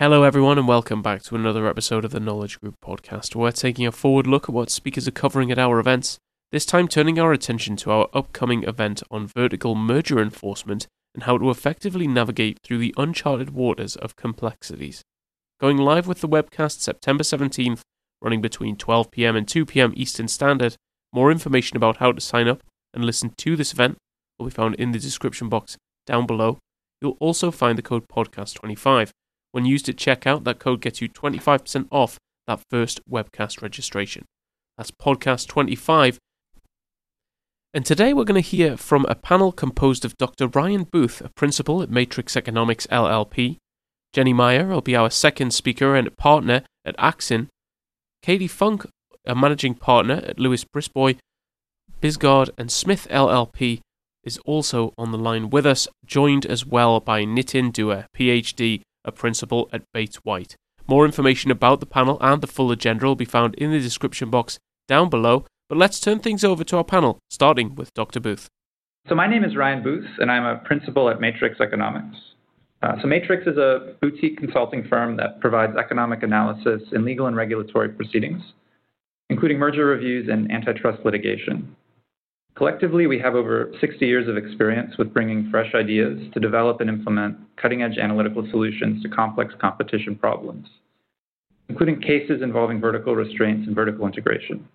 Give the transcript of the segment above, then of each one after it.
Hello, everyone, and welcome back to another episode of the Knowledge Group podcast. We're taking a forward look at what speakers are covering at our events, this time turning our attention to our upcoming event on vertical merger enforcement and how to effectively navigate through the uncharted waters of complexities. Going live with the webcast September 17th, running between 12 pm and 2 pm Eastern Standard. More information about how to sign up and listen to this event will be found in the description box down below. You'll also find the code podcast25 when used at checkout, that code gets you 25% off that first webcast registration. That's podcast 25. And today we're going to hear from a panel composed of Dr. Ryan Booth, a principal at Matrix Economics LLP. Jenny Meyer will be our second speaker and partner at Axinn. Katie Funk, a managing partner at Lewis Brisbois, Bisgaard and Smith LLP, is also on the line with us, joined as well by Nitin Dua, PhD a principal at Bates White. More information about the panel and the full agenda will be found in the description box down below. But let's turn things over to our panel, starting with Dr. Booth. So, my name is Ryan Booth, and I'm a principal at Matrix Economics. Uh, so, Matrix is a boutique consulting firm that provides economic analysis in legal and regulatory proceedings, including merger reviews and antitrust litigation. Collectively, we have over 60 years of experience with bringing fresh ideas to develop and implement cutting edge analytical solutions to complex competition problems, including cases involving vertical restraints and vertical integration.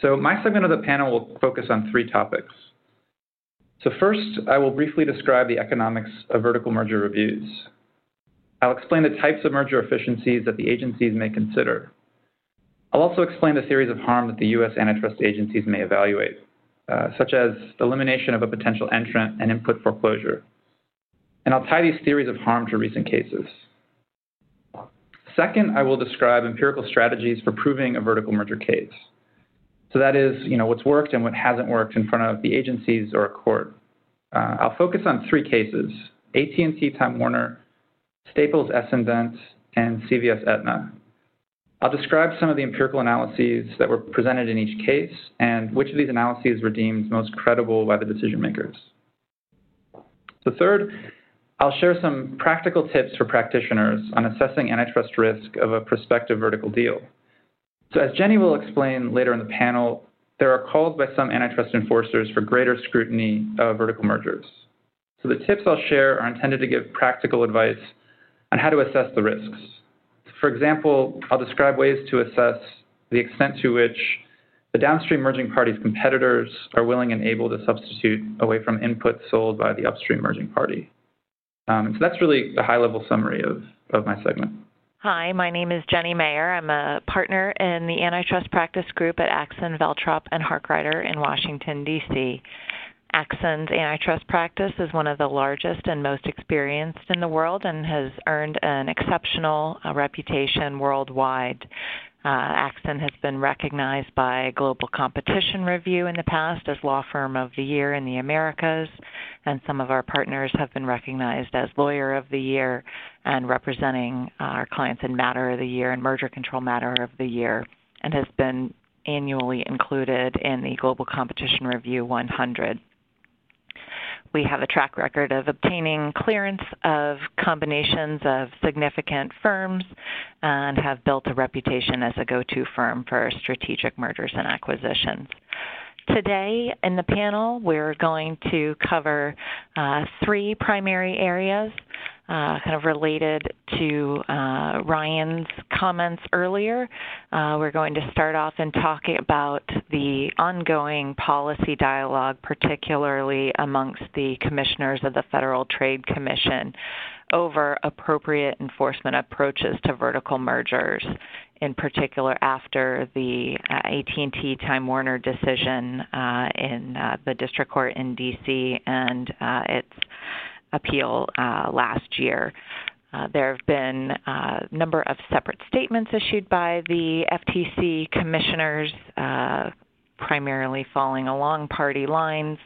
So, my segment of the panel will focus on three topics. So, first, I will briefly describe the economics of vertical merger reviews. I'll explain the types of merger efficiencies that the agencies may consider. I'll also explain the theories of harm that the U.S. antitrust agencies may evaluate. Uh, such as elimination of a potential entrant and input foreclosure. And I'll tie these theories of harm to recent cases. Second, I will describe empirical strategies for proving a vertical merger case. So that is, you know, what's worked and what hasn't worked in front of the agencies or a court. Uh, I'll focus on three cases: AT&T Time Warner, Staples Essendant, and CVS Aetna. I'll describe some of the empirical analyses that were presented in each case and which of these analyses were deemed most credible by the decision makers. So, third, I'll share some practical tips for practitioners on assessing antitrust risk of a prospective vertical deal. So, as Jenny will explain later in the panel, there are calls by some antitrust enforcers for greater scrutiny of vertical mergers. So, the tips I'll share are intended to give practical advice on how to assess the risks. For example, I'll describe ways to assess the extent to which the downstream merging party's competitors are willing and able to substitute away from inputs sold by the upstream merging party. Um, so that's really a high level summary of, of my segment. Hi, my name is Jenny Mayer. I'm a partner in the antitrust practice group at Axinn, Veltrop, and Harkrider in Washington, D.C. Axinn's antitrust practice is one of the largest and most experienced in the world and has earned an exceptional uh, reputation worldwide. Uh, Axinn has been recognized by Global Competition Review in the past as Law Firm of the Year in the Americas, and some of our partners have been recognized as Lawyer of the Year and representing our clients in Matter of the Year and Merger Control Matter of the Year, and has been annually included in the Global Competition Review 100 we have a track record of obtaining clearance of combinations of significant firms and have built a reputation as a go to firm for strategic mergers and acquisitions. Today in the panel, we're going to cover uh, three primary areas uh, kind of related to uh, Ryan's comments earlier. Uh, we're going to start off in talking about the ongoing policy dialogue, particularly amongst the commissioners of the Federal Trade Commission over appropriate enforcement approaches to vertical mergers in particular after the uh, AT&T Time Warner decision uh, in uh, the district court in DC and its appeal uh, last year. Uh, there have been a number of separate statements issued by the FTC commissioners, uh, primarily falling along party lines,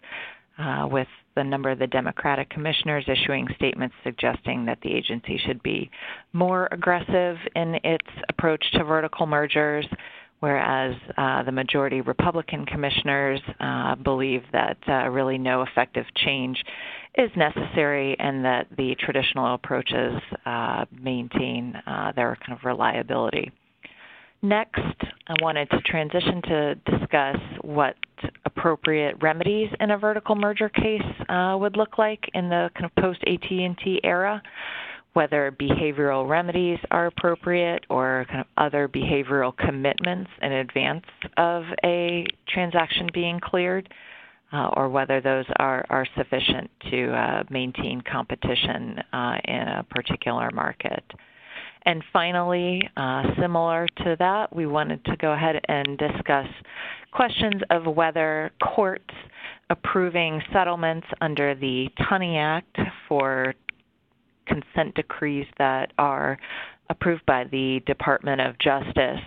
uh, with the number of the Democratic commissioners issuing statements suggesting that the agency should be more aggressive in its approach to vertical mergers, whereas uh, the majority Republican commissioners uh, believe that uh, really no effective change is necessary and that the traditional approaches uh, maintain uh, their kind of reliability. Next, I wanted to transition to discuss what appropriate remedies in a vertical merger case uh, would look like in the kind of post AT&T era whether behavioral remedies are appropriate or kind of other behavioral commitments in advance of a transaction being cleared, uh, or whether those are, are sufficient to uh, maintain competition uh, in a particular market. And finally, uh, similar to that, we wanted to go ahead and discuss questions of whether courts approving settlements under the Tunney Act for consent decrees that are approved by the Department of Justice,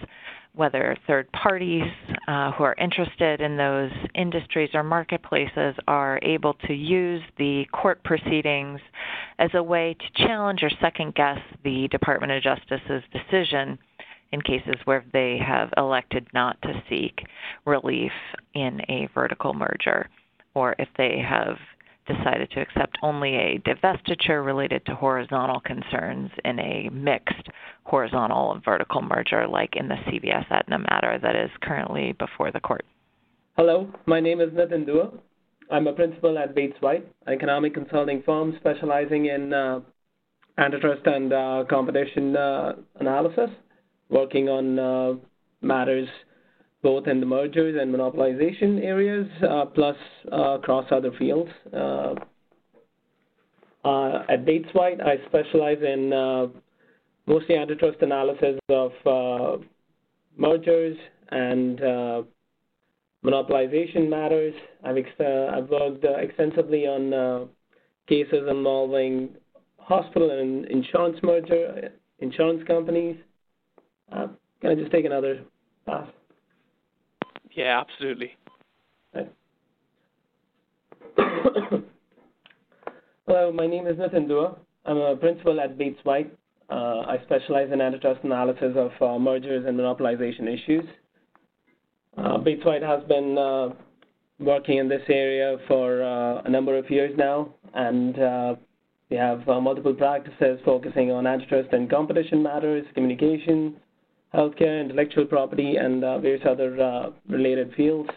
whether third parties uh, who are interested in those industries or marketplaces are able to use the court proceedings as a way to challenge or second guess the Department of Justice's decision in cases where they have elected not to seek relief in a vertical merger, or if they have decided to accept only a divestiture related to horizontal concerns in a mixed horizontal and vertical merger, like in the CVS Aetna matter that is currently before the court. Hello, my name is Nitin Dua. I'm a principal at Bates White, an economic consulting firm specializing in uh, antitrust and uh, competition uh, analysis, working on uh, matters both in the mergers and monopolization areas, uh, plus uh, across other fields. Uh, uh at Bates White, I specialize in uh, mostly antitrust analysis of uh, mergers and monopolization matters. I've, worked extensively on cases involving hospital and insurance merger, insurance companies. Can I just take another pass? Yeah, absolutely. Hello, my name is Nitin Dua. I'm a principal at Bates White. Uh, I specialize in antitrust analysis of uh, mergers and monopolization issues. Uh, Bates White has been uh, working in this area for uh, a number of years now, and uh, we have multiple practices focusing on antitrust and competition matters, communication, healthcare, intellectual property, and uh, various other uh, related fields.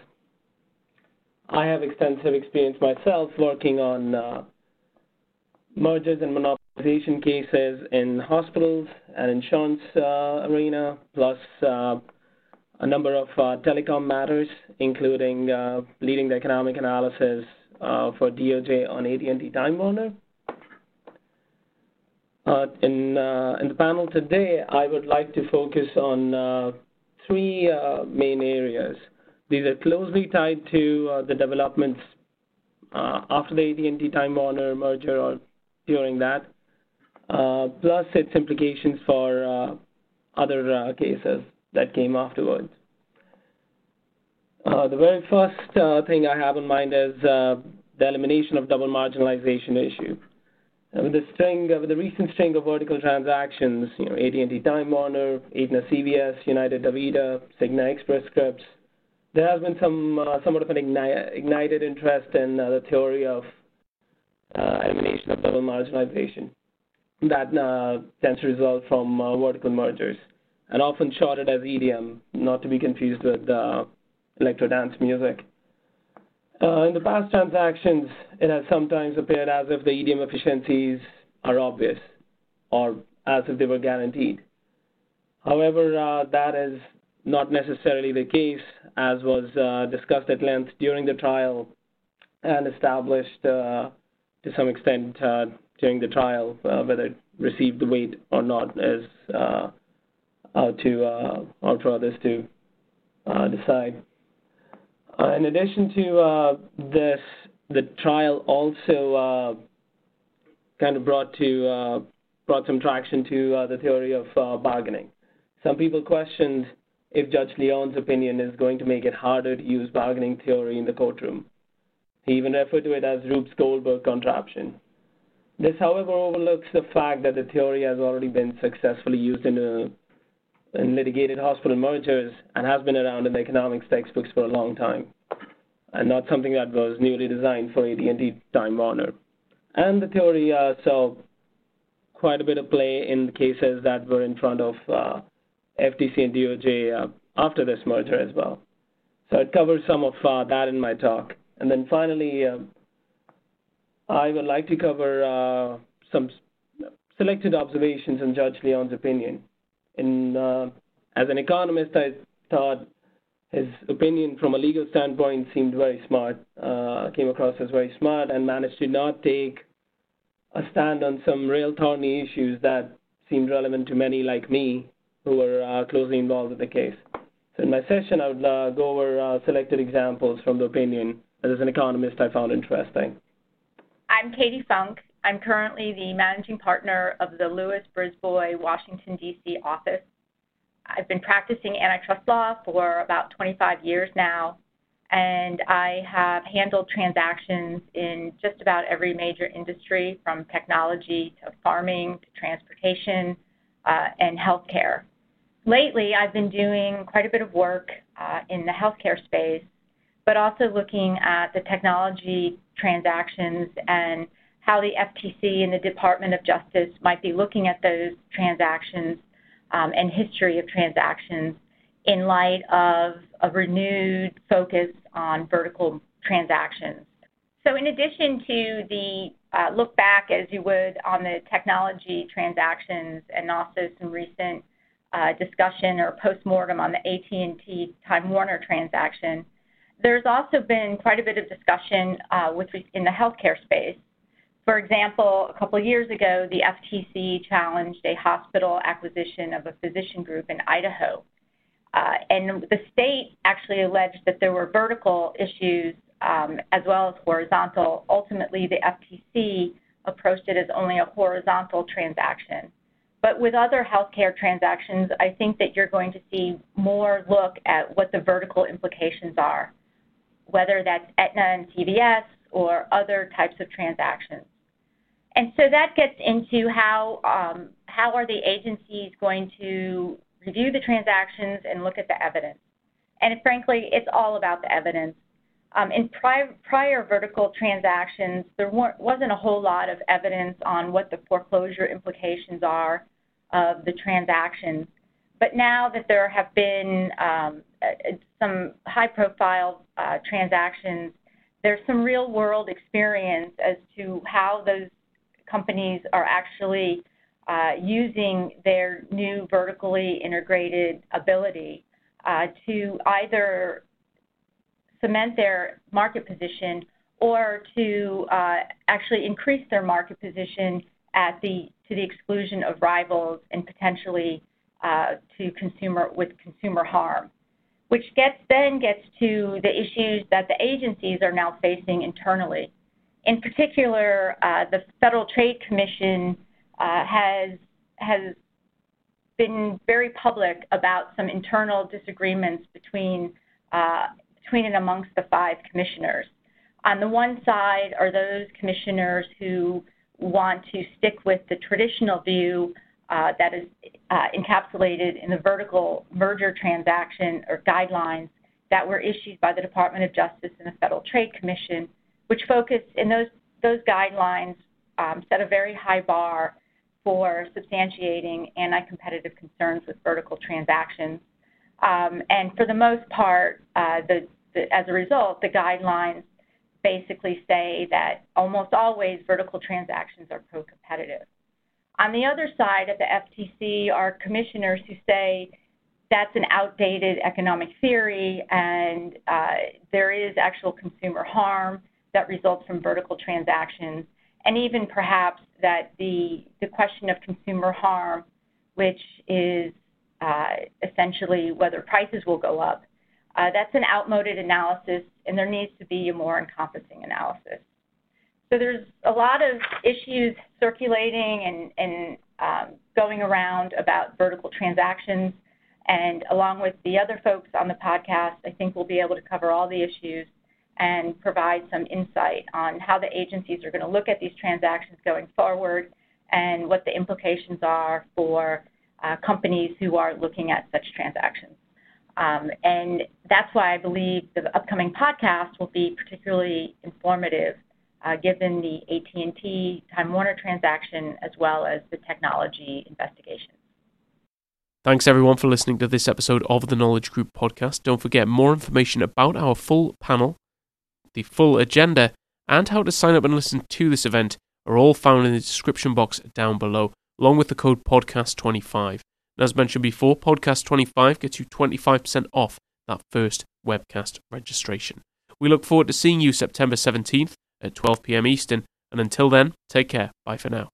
I have extensive experience myself working on uh, mergers and monopolization cases in hospitals and insurance arena, plus a number of telecom matters, including leading the economic analysis for DOJ on AT&T Time Warner uh, in, uh, in the panel today, I would like to focus on uh, three uh, main areas. These are closely tied to uh, the developments uh, after the AT&T Time Warner merger or during that, plus its implications for other cases that came afterwards. the very first thing I have in mind is the elimination of double marginalization issue. With the string, with the recent string of vertical transactions, you know, AT&T Time Warner, Aetna CVS, United DaVita, Cigna Express Scripts, there has been some uh, somewhat of an ignited interest in uh, the theory of uh, elimination of double marginalization that uh, tends to result from uh, vertical mergers, and often shorted as EDM, not to be confused with uh, electro dance music. Uh, in the past transactions, it has sometimes appeared as if the EDM efficiencies are obvious or as if they were guaranteed. However, uh, that is not necessarily the case, as was uh, discussed at length during the trial and established to some extent during the trial, whether it received the weight or not is out for others to decide. Uh, in addition to uh, this, the trial also uh, kind of brought to brought some traction to the theory of bargaining. Some people questioned if Judge Leon's opinion is going to make it harder to use bargaining theory in the courtroom. He even referred to it as Rube Goldberg contraption. This, however, overlooks the fact that the theory has already been successfully used in a in litigated hospital mergers and has been around in the economics textbooks for a long time, and not something that was newly designed for AT&T Time Warner. And the theory uh, saw quite a bit of play in cases that were in front of uh, FTC and DOJ uh, after this merger as well. So covers some of uh, that in my talk. And then finally, uh, I would like to cover uh, some selected observations in Judge Leon's opinion. In, uh, as an economist, I thought his opinion from a legal standpoint seemed very smart, uh, came across as very smart, and managed to not take a stand on some real thorny issues that seemed relevant to many like me who were uh, closely involved with the case. So in my session, I would uh, go over uh, selected examples from the opinion that as an economist I found interesting. I'm Katie Funk. I'm currently the managing partner of the Lewis Brisbois Washington, D.C. office. I've been practicing antitrust law for about 25 years now, and I have handled transactions in just about every major industry from technology to farming to transportation uh, and healthcare. Lately, I've been doing quite a bit of work uh, in the healthcare space, but also looking at the technology transactions and how the FTC and the Department of Justice might be looking at those transactions um, and history of transactions in light of a renewed focus on vertical transactions. So, in addition to the uh, look back, as you would, on the technology transactions and also some recent uh, discussion or postmortem on the AT&T Time Warner transaction, there's also been quite a bit of discussion uh, with in the healthcare space for example, a couple of years ago, the FTC challenged a hospital acquisition of a physician group in Idaho. Uh, and the state actually alleged that there were vertical issues um, as well as horizontal. Ultimately, the FTC approached it as only a horizontal transaction. But with other healthcare transactions, I think that you're going to see more look at what the vertical implications are, whether that's Aetna and CVS or other types of transactions. And so that gets into how um, how are the agencies going to review the transactions and look at the evidence. And frankly, it's all about the evidence. Um, in prior, prior vertical transactions, there wasn't a whole lot of evidence on what the foreclosure implications are of the transactions. But now that there have been um, some high-profile uh, transactions, there's some real-world experience as to how those companies are actually uh, using their new vertically integrated ability uh, to either cement their market position or to uh, actually increase their market position at the to the exclusion of rivals and potentially to consumer with consumer harm, which gets then gets to the issues that the agencies are now facing internally. In particular, uh, the Federal Trade Commission uh, has has been very public about some internal disagreements between uh, between and amongst the five commissioners. On the one side are those commissioners who want to stick with the traditional view uh, that is uh, encapsulated in the vertical merger transaction or guidelines that were issued by the Department of Justice and the Federal Trade Commission which focus in those those guidelines um, set a very high bar for substantiating anti-competitive concerns with vertical transactions. Um, and for the most part, uh, the, the, as a result, the guidelines basically say that almost always vertical transactions are pro-competitive. On the other side of the FTC are commissioners who say that's an outdated economic theory and uh, there is actual consumer harm that results from vertical transactions, and even perhaps that the, the question of consumer harm, which is uh, essentially whether prices will go up, uh, that's an outmoded analysis, and there needs to be a more encompassing analysis. So there's a lot of issues circulating and, and um, going around about vertical transactions. And along with the other folks on the podcast, I think we'll be able to cover all the issues and provide some insight on how the agencies are going to look at these transactions going forward and what the implications are for uh, companies who are looking at such transactions. Um, and that's why I believe the upcoming podcast will be particularly informative uh, given the AT&T Time Warner transaction as well as the technology investigation. Thanks everyone for listening to this episode of the Knowledge Group podcast. Don't forget more information about our full panel, the full agenda, and how to sign up and listen to this event are all found in the description box down below, along with the code podcast25. And as mentioned before, podcast25 gets you 25% off that first webcast registration. We look forward to seeing you September 17th at 12 p.m. Eastern, and until then, take care. Bye for now.